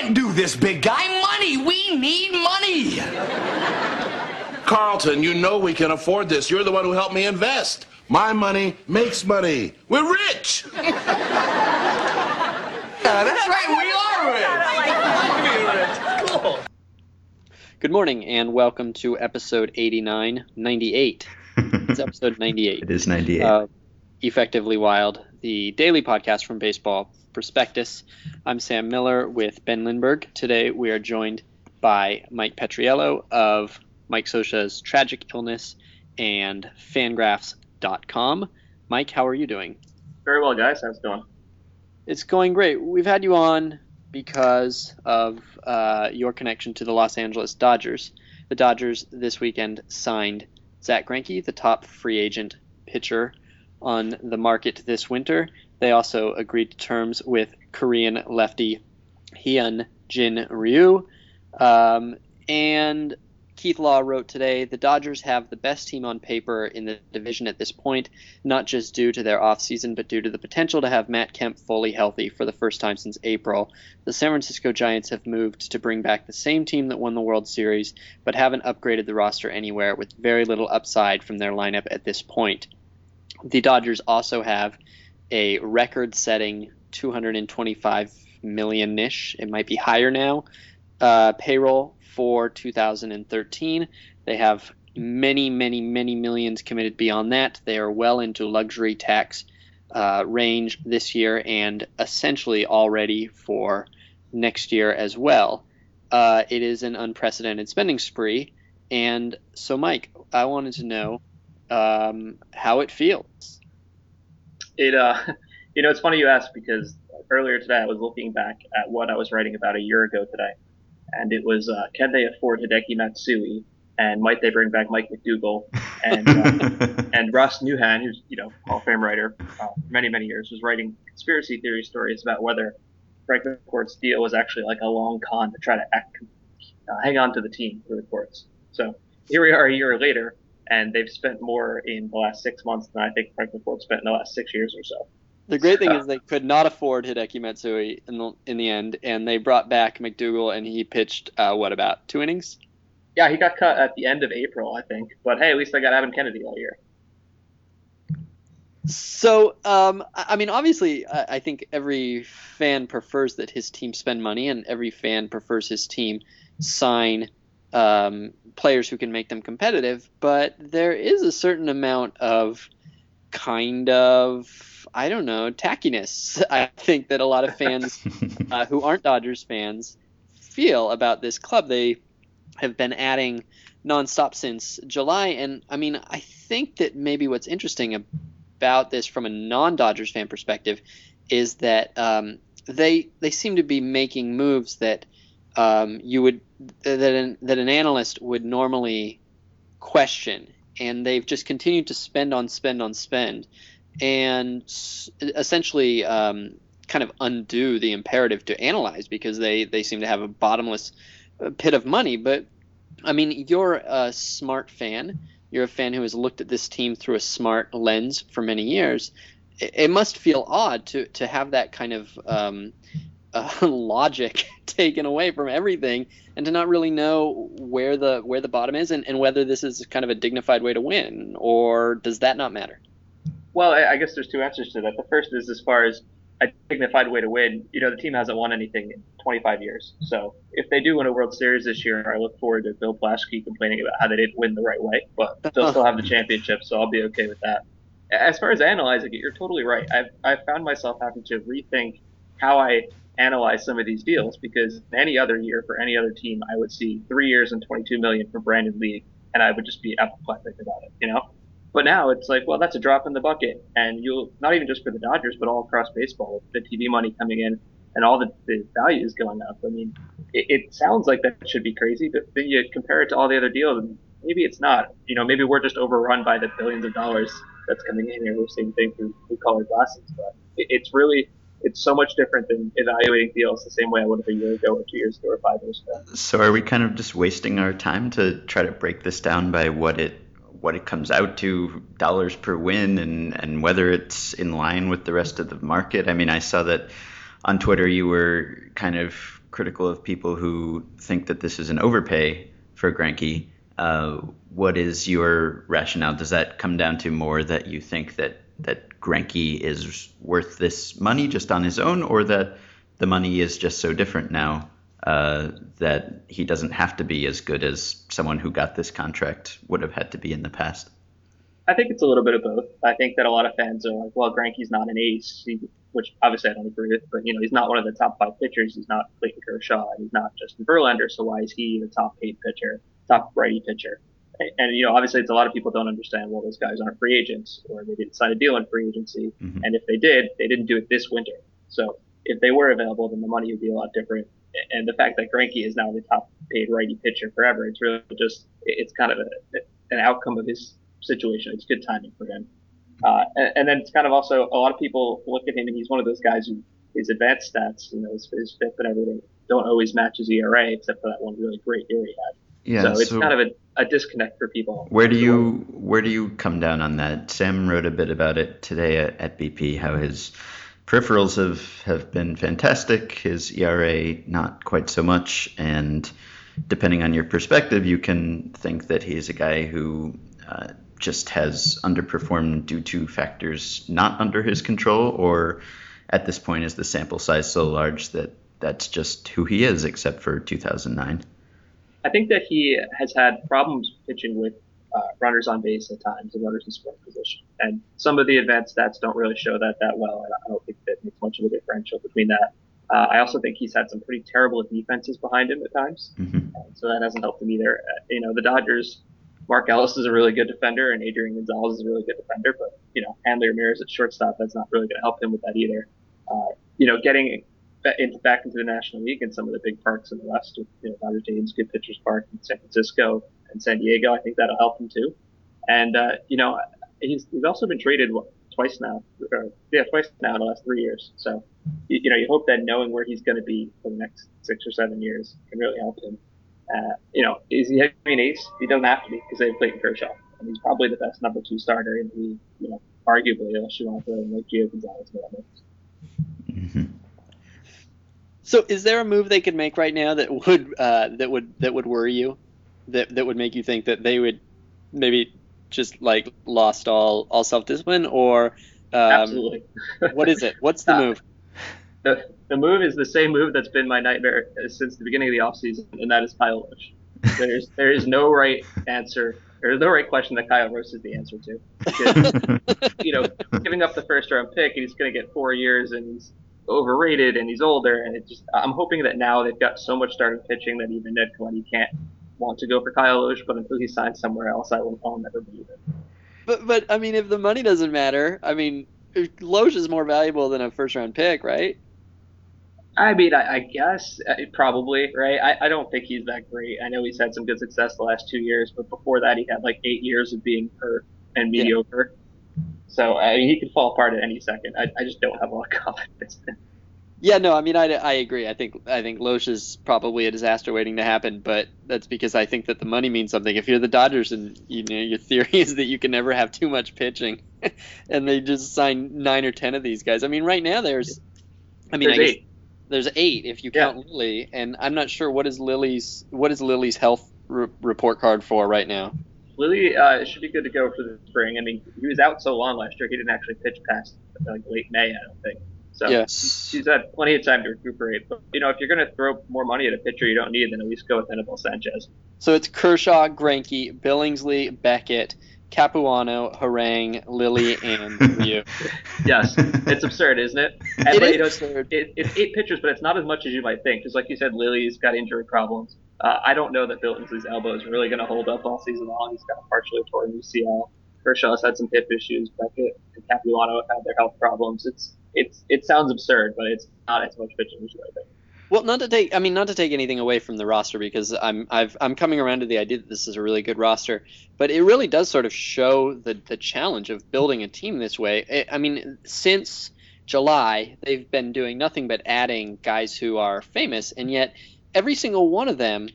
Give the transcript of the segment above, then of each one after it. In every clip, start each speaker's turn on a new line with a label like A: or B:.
A: can't do this, big guy. Money. We need money.
B: Carlton, you know we can afford this. You're the one who helped me invest. My money makes money. We're rich.
A: Yeah, that's right. We are rich. Cool.
C: Good morning and welcome to episode 89, 98. It's episode 98.
D: It is 98.
C: Uh, Effectively Wild, the daily podcast from Baseball Prospectus. I'm Sam Miller with Ben Lindbergh. Today we are joined by Mike Petriello of Mike Scioscia's Tragic Illness and Fangraphs.com. Mike, how are you doing?
E: Very well, guys. How's it going?
C: It's going great. We've had you on because of uh, your connection to the Los Angeles Dodgers. The Dodgers this weekend signed Zach Greinke, the top free agent pitcher on the market this winter. They also agreed to terms with Korean lefty Hyun Jin Ryu. Um, and Keith Law wrote today the Dodgers have the best team on paper in the division at this point, not just due to their offseason, but due to the potential to have Matt Kemp fully healthy for the first time since April. The San Francisco Giants have moved to bring back the same team that won the World Series, but haven't upgraded the roster anywhere, with very little upside from their lineup at this point. The Dodgers also have a record setting 225 million ish, it might be higher now, uh, payroll for 2013. They have many, many, many millions committed beyond that. They are well into luxury tax uh, range this year and essentially already for next year as well. Uh, it is an unprecedented spending spree. And so, Mike, I wanted to know um, how it feels.
E: It, uh, you know, it's funny you ask because earlier today I was looking back at what I was writing about a year ago today, and it was uh, can they afford Hideki Matsui and might they bring back Mike MacDougal and uh, and Ross Newhan, who's you know Hall of Fame writer uh, for many many years, was writing conspiracy theory stories about whether Frank McCourt's deal was actually like a long con to try to act, uh, hang on to the team for the courts. So here we are a year later, and they've spent more in the last six months than I think Franklin Ford spent in the last six years or so.
C: The great thing is they could not afford Hideki Matsui in the in the end, and they brought back MacDougal, and he pitched uh, what about two innings?
E: Yeah, he got cut at the end of April, I think. But hey, at least I got Evan Kennedy all year.
C: So, um, I mean, obviously, I, I think every fan prefers that his team spend money, and every fan prefers his team sign um, players who can make them competitive. But there is a certain amount of kind of I don't know tackiness. I think that a lot of fans uh, who aren't Dodgers fans feel about this club. They have been adding nonstop since July, and I mean I think that maybe what's interesting about this from a non-Dodgers fan perspective is that um, they they seem to be making moves that um, you would that an, that an analyst would normally question and they've just continued to spend on spend on spend and essentially um, kind of undo the imperative to analyze because they, they seem to have a bottomless uh, pit of money. But I mean, you're a smart fan. You're a fan who has looked at this team through a smart lens for many years. It, it must feel odd to, to have that kind of um, uh, logic taken away from everything and to not really know where the where the bottom is and, and whether this is kind of a dignified way to win or does that not matter?
E: Well I, guess there's two answers to that. The first is as far as a dignified way to win you know the team hasn't won anything in 25 years. So if they do win a world series this year i look forward to bill plaschke complaining about how they didn't win the right way but they'll still have the championship so i'll be okay with that. As far as analyzing it you're totally right. I've, I've found myself having to rethink how i analyze some of these deals because any other year for any other team, I would see three years and 22 million for Brandon League, and I would just be apoplectic about it, you know. But now it's like, well, that's a drop in the bucket, and you'll not even just for the Dodgers, but all across baseball, the TV money coming in and all the, the values going up. I mean, it, it sounds like that should be crazy, but then you compare it to all the other deals, and maybe it's not. You know, maybe we're just overrun by the billions of dollars that's coming in, here. we're seeing things through, through colored glasses. But it, it's really it's so much different than evaluating deals the same way I would have a year ago or two years ago or five years ago.
D: So are we kind of just wasting our time to try to break this down by what it what it comes out to dollars per win and and whether it's in line with the rest of the market? I mean, I saw that on Twitter you were kind of critical of people who think that this is an overpay for Greinke. Uh, what is your rationale? Does that come down to more that you think that that Greinke is worth this money just on his own, or that the money is just so different now uh, that he doesn't have to be as good as someone who got this contract would have had to be in the past?
E: I think it's a little bit of both. I think that a lot of fans are like, well, Greinke's not an ace, he, which obviously I don't agree with, but you know, he's not one of the top five pitchers. He's not Clayton Kershaw, he's not Justin Verlander. So why is he the top paid pitcher, top righty pitcher? And you know, obviously, it's a lot of people don't understand. Well, those guys aren't free agents, or they didn't sign a deal in free agency,
D: Mhm.
E: and if they did, they didn't do it this winter. So if they were available, then the money would be a lot different. And the fact that Greinke is now the top paid righty pitcher forever, it's really just it's kind of a, an outcome of his situation. It's good timing for him. Uh, and, and then it's kind of also a lot of people look at him and he's one of those guys who his advanced stats, you know, his, his FIP and everything don't always match his ERA except for that one really great year he had.
D: Yeah.
E: so it's kind of a, a disconnect for people.
D: Where do you where do you come down on that? Sam wrote a bit about it today at, at BP. How his peripherals have have been fantastic. His ERA not quite so much, and depending on your perspective, you can think that he's a guy who uh, just has underperformed due to factors not under his control, or at this point is the sample size so large that that's just who he is, except for 2009.
E: I think that he has had problems pitching with uh, runners on base at times and runners in scoring position. And some of the advanced stats don't really show that that well. And I don't think that makes much of a differential between that. Uh, I also think he's had some pretty terrible defenses behind him at times.
D: Mhm.
E: And so that hasn't helped him either. Uh, you know, the Dodgers, Mark Ellis is a really good defender and Adrian Gonzalez is a really good defender, but, you know, Hanley Ramirez at shortstop, that's not really going to help him with that either. Uh, you know, getting into, back into the National League and some of the big parks in the West, with, you know, Dodger Stadium's good pitchers park in San Francisco and San Diego, I think that'll help him too. And, uh, you know, he's, he's also been traded twice now, or, yeah, twice now in the last three years. So, you, you know, you hope that knowing where he's going to be for the next six or seven years can really help him. Uh, you know, is he an ace? He doesn't have to be because they have Clayton Kershaw, and he's probably the best number two starter in the. You know, arguably, unless you want to throw in like Gio Gonzalez.
D: Mhm.
C: So, is there a move they could make right now that would uh, that would that would worry you, that that would make you think that they would maybe just like lost all all self discipline, or um,
E: Absolutely.
C: what is it? What's the
E: Uh,
C: move?
E: the, the move is the same move that's been my nightmare since the beginning of the offseason, and that is Kyle Lohse. There's there is no right answer. There's no right question that Kyle Lohse is the answer to. Because, you know, giving up the first round pick, and he's going to get four years, and he's overrated, and he's older, and it just. I'm hoping that now they've got so much starting pitching that even Ned Colletti can't want to go for Kyle Lohse, but until he signs somewhere else, I will I'll never believe it.
C: But but I mean, if the money doesn't matter, I mean, Lohse is more valuable than a first round pick, right?
E: I mean, I, I guess uh, probably right. I, I don't think he's that great. I know he's had some good success the last two years, but before that, he had like eight years of being hurt and mediocre. So I mean, he could fall apart at any second. I, I just don't have a lot of confidence.
C: Yeah, no, I mean, I, I agree. I think I think Lohse is probably a disaster waiting to happen, but that's because I think that the money means something. If you're the Dodgers and you know your theory is that you can never have too much pitching, and they just sign nine or ten of these guys. I mean, right now there's, I mean,
E: There's
C: I guess
E: eight.
C: there's eight if you
E: Yeah.
C: count Lilly, and I'm not sure what is Lilly's what is Lilly's health re- report card for right now.
E: Lilly uh, should be good to go for the spring. I mean, he was out so long last year, he didn't actually pitch past like late May, I don't think. So
C: Yeah.
E: she's had plenty of time to recuperate. But you know, if you're going to throw more money at a pitcher you don't need, then at least go with Anibal Sanchez.
C: So it's Kershaw, Greinke, Billingsley, Beckett, Capuano, Harang, Lilly, and Ryu.
E: Yes, it's absurd, isn't it? And,
C: It
E: but,
C: is
E: you know,
C: absurd.
E: It, it's eight pitchers, but it's not as much as you might think. Just like you said, Lilly's got injury problems. Uh, I don't know that Billingsley's elbow is really going to hold up all season long. He's got a partially torn UCL. Kershaw's had some hip issues. Beckett and Capuano have had their health problems. It's it's it sounds absurd, but it's not as much pitching as you think.
C: Well, not to take, I mean, not to take anything away from the roster because I'm, I've, I'm coming around to the idea that this is a really good roster, but it really does sort of show the, the challenge of building a team this way. I- I mean, since July, they've been doing nothing but adding guys who are famous, and yet every single one of them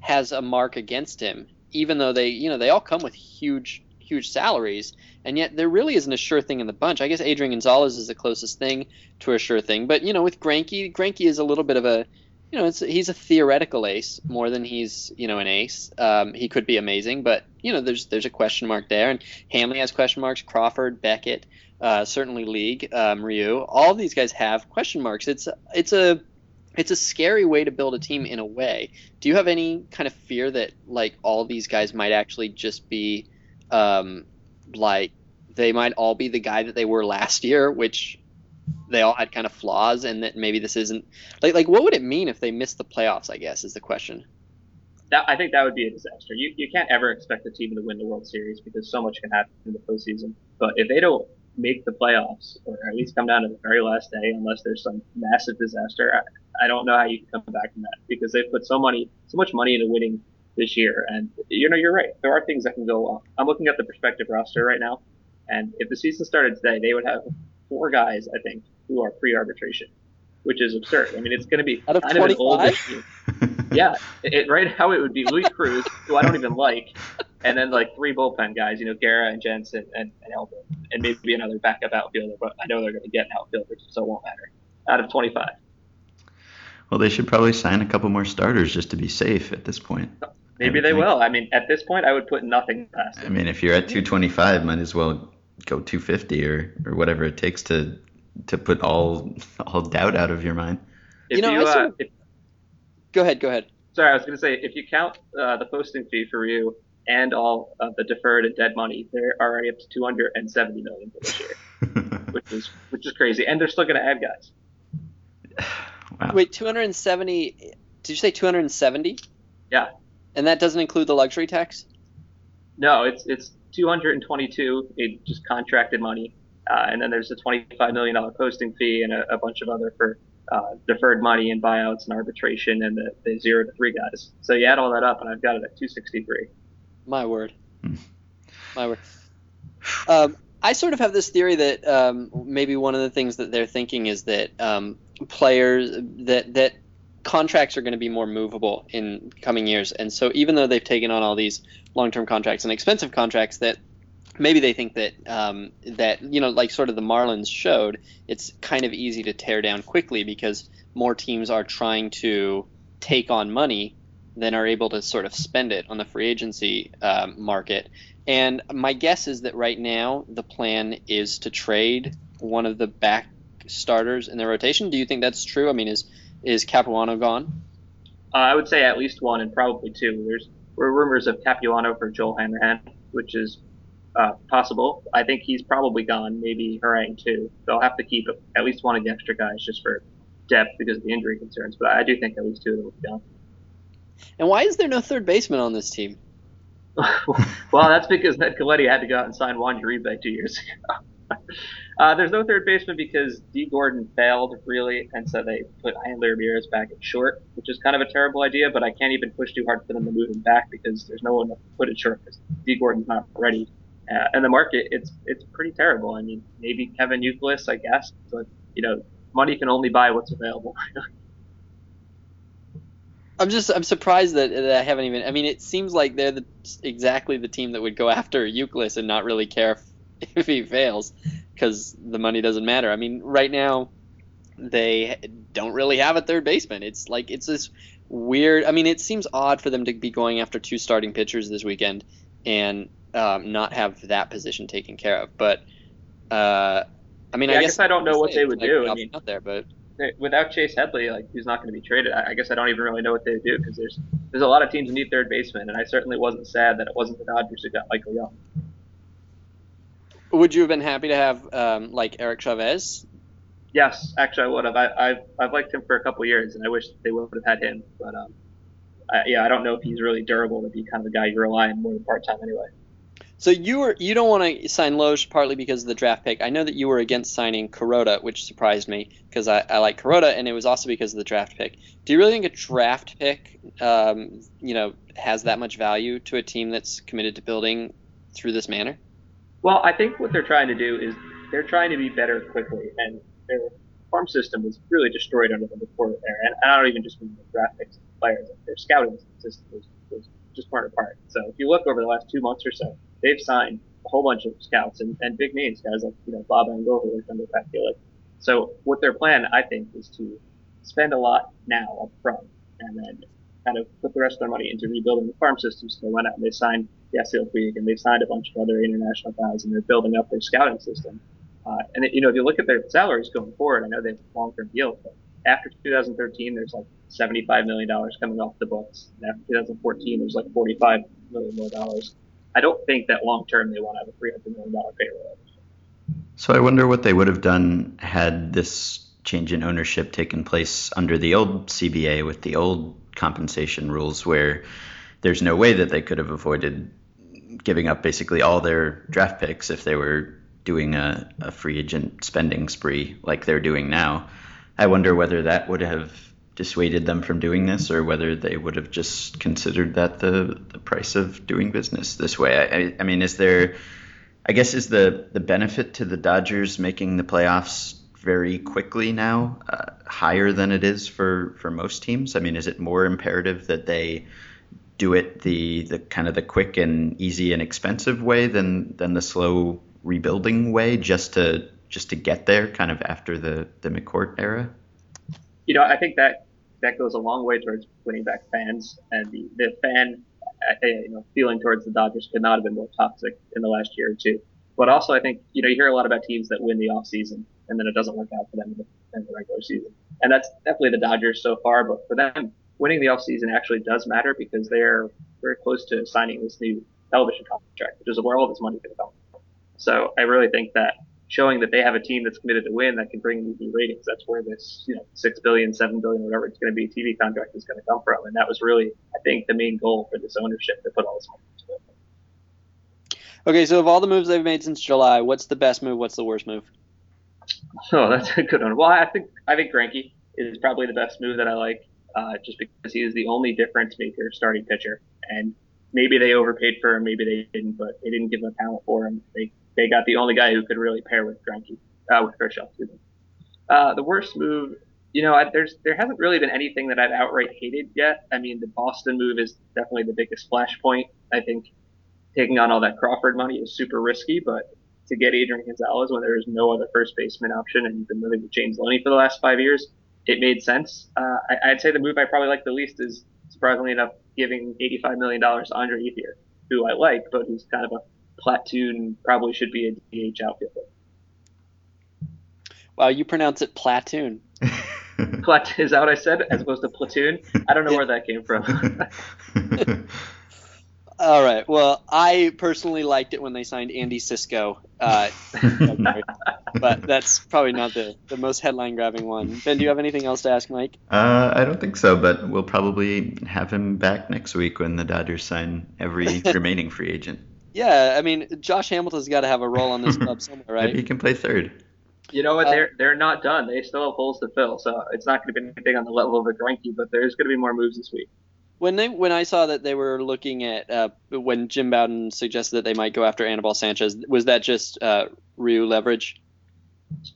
C: has a mark against him, even though they, you know, they all come with huge, huge salaries, and yet there really isn't a sure thing in the bunch. I guess Adrian Gonzalez is the closest thing to a sure thing, but you know, with Greinke, Greinke is a little bit of a you know, he's a theoretical ace more than he's, you know, an ace. Um, he could be amazing, but you know, there's there's a question mark there, and Hanley has question marks. Crawford, Beckett, uh, certainly League, um, Ryu. All these guys have question marks. It's it's a it's a scary way to build a team in a way. Do you have any kind of fear that like all these guys might actually just be um, like they might all be the guy that they were last year, which they all had kind of flaws, and that maybe this isn't like like what would it mean if they missed the playoffs? I guess is the question.
E: That, I think that would be a disaster. You you can't ever expect a team to win the World Series because so much can happen in the postseason. But if they don't make the playoffs, or at least come down to the very last day, unless there's some massive disaster, I, don't know how you can come back from that because they've put so money, so much money into winning this year. And you know, you're right. There are things that can go wrong. I'm looking at the prospective roster right now, and if the season started today, they would have four guys, I think, who are pre-arbitration, which is absurd. I mean, it's going to be
C: Out of
E: kind of an
C: 25?
E: old team. Yeah, it, right now it would be Luis Cruz, who I don't even like, and then like three bullpen guys, you know, Guerra and Jansen and, and Elbert, and maybe another backup outfielder, but I know they're going to get an outfielder, so it won't matter. Out of 25.
D: Well, they should probably sign a couple more starters just to be safe at this point.
E: Maybe they
D: think.
E: will. I mean, at this point, I would put nothing past
D: I mean, if you're at 225, might as well go 250 or, or whatever it takes to to put all all doubt out of your mind.
E: If
C: You know, I
E: uh,
C: sort of-
E: if,
C: Go ahead, go ahead.
E: sorry, I was going to say, if you count uh, the posting fee for Ryu and all of the deferred and dead money, they're already up to 270 million for this year, which is which is crazy. And they're still going to add guys.
D: wow.
C: Wait, 270. Did you say 270?
E: Yeah.
C: And that doesn't include the luxury tax.
E: No, it's it's 222 in just contracted money, uh, and then there's a 25 million dollar posting fee and a, a bunch of other for uh, deferred money and buyouts and arbitration and the, the zero to three guys. So you add all that up, and I've got it at 263.
C: My word.
D: Hmm.
C: My word. Um, I sort of have this theory that um, maybe one of the things that they're thinking is that um, players that that contracts are going to be more movable in coming years, and so even though they've taken on all these long-term contracts and expensive contracts, that maybe they think that um, that you know, like sort of the Marlins showed, it's kind of easy to tear down quickly because more teams are trying to take on money than are able to sort of spend it on the free agency um, market. And my guess is that right now the plan is to trade one of the back starters in their rotation. Do you think that's true? I mean, is is Capuano gone?
E: Uh, I would say at least one and probably two. There's were rumors of Capuano for Joel Hanrahan, which is uh, possible. I think he's probably gone. Maybe Harang too. They'll have to keep at least one of the extra guys just for depth because of the injury concerns. But I do think at least two of them will be gone.
C: And why is there no third baseman on this team?
E: well, that's because Ned Colletti had to go out and sign Juan Uribe two years ago. uh, there's no third baseman because Dee Gordon failed, really, and so they put Hanley Ramirez back at short, which is kind of a terrible idea, but I can't even push too hard for them to move him back because there's no one to put at short because Dee Gordon's not ready. Uh, and the market, it's it's pretty terrible. I mean, maybe Kevin Youkilis, I guess, but, you know, money can only buy what's available.
C: I'm just I'm surprised that, that I haven't even. I mean, it seems like they're the, exactly the team that would go after Euclid and not really care if, he fails because the money doesn't matter. I mean, right now they don't really have a third baseman. It's like it's this weird. I mean, it seems odd for them to be going after two starting pitchers this weekend and um, not have that position taken care of. But uh, I mean,
E: Yeah,
C: I
E: I
C: guess
E: guess I don't know what they would
C: like,
E: do. I mean-
C: out there, but
E: without Chase Headley, like he's not going to be traded. I, I guess I don't even really know what they would do because there's there's a lot of teams who need third baseman, and I certainly wasn't sad that it wasn't the Dodgers who got Michael Young.
C: Would you have been happy to have um, like Eric Chavez?
E: Yes, actually I would have. I, I've I've liked him for a couple years, and I wish they would have had him. But um, I, yeah, I don't know if he's really durable to be kind of the guy you rely on more than part time anyway.
C: So you were you don't want to sign Lohse partly because of the draft pick. I know that you were against signing Kuroda, which surprised me because I, I like Kuroda, and it was also because of the draft pick. Do you really think a draft pick, um, you know, has that much value to a team that's committed to building through this manner?
E: Well, I think what they're trying to do is they're trying to be better quickly, and their farm system was really destroyed under the before there. And I don't even just mean the graphics and players; their scouting system was, was just torn apart. So if you look over the last two months or so, they've signed a whole bunch of scouts and, and big names, guys like you know Bob Engle who worked under Pat Gillick. So what their plan, I think, is to spend a lot now up front and then kind of put the rest of their money into rebuilding the farm system. So they went out and they signed Yasiel Puig and they've signed a bunch of other international guys and they're building up their scouting system. Uh, and you know, if you look at their salaries going forward, I know they have long-term deals, but after 2013, there's like 75 million dollars coming off the books. And after 2014, there's like 45 million more dollars. I don't think that long term they want to have a 300 million dollar payroll.
D: So I wonder what they would have done had this change in ownership taken place under the old CBA with the old compensation rules, where there's no way that they could have avoided giving up basically all their draft picks if they were doing a, a free agent spending spree like they're doing now. I wonder whether that would have dissuaded them from doing this or whether they would have just considered that the, the price of doing business this way. I, I mean, is there, I guess, is the, the benefit to the Dodgers making the playoffs very quickly now uh, higher than it is for, for most teams? I mean, is it more imperative that they do it the, the kind of the quick and easy and expensive way than, than the slow rebuilding way just to just to get there kind of after the, the McCourt era?
E: You know, I think that that goes a long way towards winning back fans and the, the fan uh, you know, feeling towards the Dodgers could not have been more toxic in the last year or two. But also, I think, you know, you hear a lot about teams that win the offseason and then it doesn't work out for them in the, in the regular season. And that's definitely the Dodgers so far. But for them, winning the offseason actually does matter because they're very close to signing this new television contract, which is where all this money to come. So I really think that showing that they have a team that's committed to win that can bring new ratings. That's where this, you know, six billion, seven billion, whatever it's going to be, TV contract is going to come from. And that was really, I think, the main goal for this ownership to put all this money into it.
C: Okay, so of all the moves they've made since July, what's the best move? What's the worst move?
E: Oh, that's a good one. Well, I think I think Greinke is probably the best move that I like, uh, just because he is the only difference maker starting pitcher. And maybe they overpaid for him, maybe they didn't, but they didn't give him a talent for him. They they got the only guy who could really pair with Greinke, uh, with Kershaw. Uh, the worst move, you know, I, there's there hasn't really been anything that I've outright hated yet. I mean, the Boston move is definitely the biggest flashpoint. I think taking on all that Crawford money is super risky, but to get Adrian Gonzalez when there is no other first baseman option and you've been living with James Loney for the last five years, it made sense. Uh, I, would say the move I probably like the least is surprisingly enough giving $85 million to Andre Ethier, who I like, but who's kind of a platoon probably should be a DH outfielder.
C: Wow, you pronounce it platoon.
E: Plat is that what I said as opposed to platoon? I don't know where that came from.
C: All right. Well, I personally liked it when they signed Andy Cisco, uh, but that's probably not the, the most headline grabbing one. Ben, do you have anything else to ask Mike?
D: Uh, I don't think so, but we'll probably have him back next week when the Dodgers sign every remaining free agent.
C: Yeah, I mean, Josh Hamilton's got to have a role on this club somewhere, right?
D: Maybe he can play third.
E: You know what? Uh, they're they're not done. They still have holes to fill, so it's not going to be anything on the level of a Greinke, but there's going to be more moves this week.
C: When they when I saw that they were looking at uh, when Jim Bowden suggested that they might go after Anibal Sanchez, was that just uh, Ryu leverage?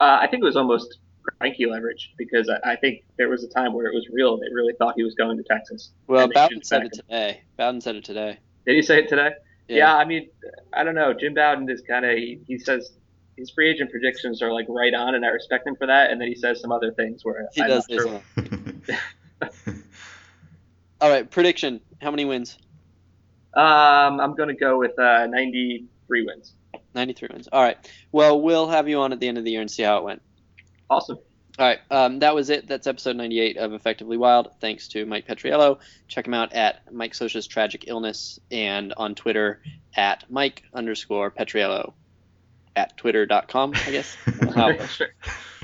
E: Uh, I think it was almost Greinke leverage because I, I, think there was a time where it was real. They really thought he was going to Texas.
C: Well, Bowden said it today. Bowden said it today.
E: Did he say it today? Yeah. yeah, I mean, I don't know. Jim Bowden is kind of he, he, says his free agent predictions are like right on, and I respect him for that. And then he says some other things where
C: he I'm does. Sure. All right, prediction. How many wins?
E: Um, I'm going to go with uh, 93 wins.
C: 93 wins. All right. Well, we'll have you on at the end of the year and see how it went.
E: Awesome.
C: All right, um, that was it. That's episode 98 of Effectively Wild. Thanks to Mike Petriello. Check him out at Mike Scioscia's Tragic Illness and on Twitter at Mike underscore Petriello at twitter.com, I guess. sure.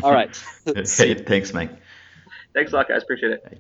C: All right.
D: hey, thanks, Mike.
E: Thanks a lot, guys. Appreciate it.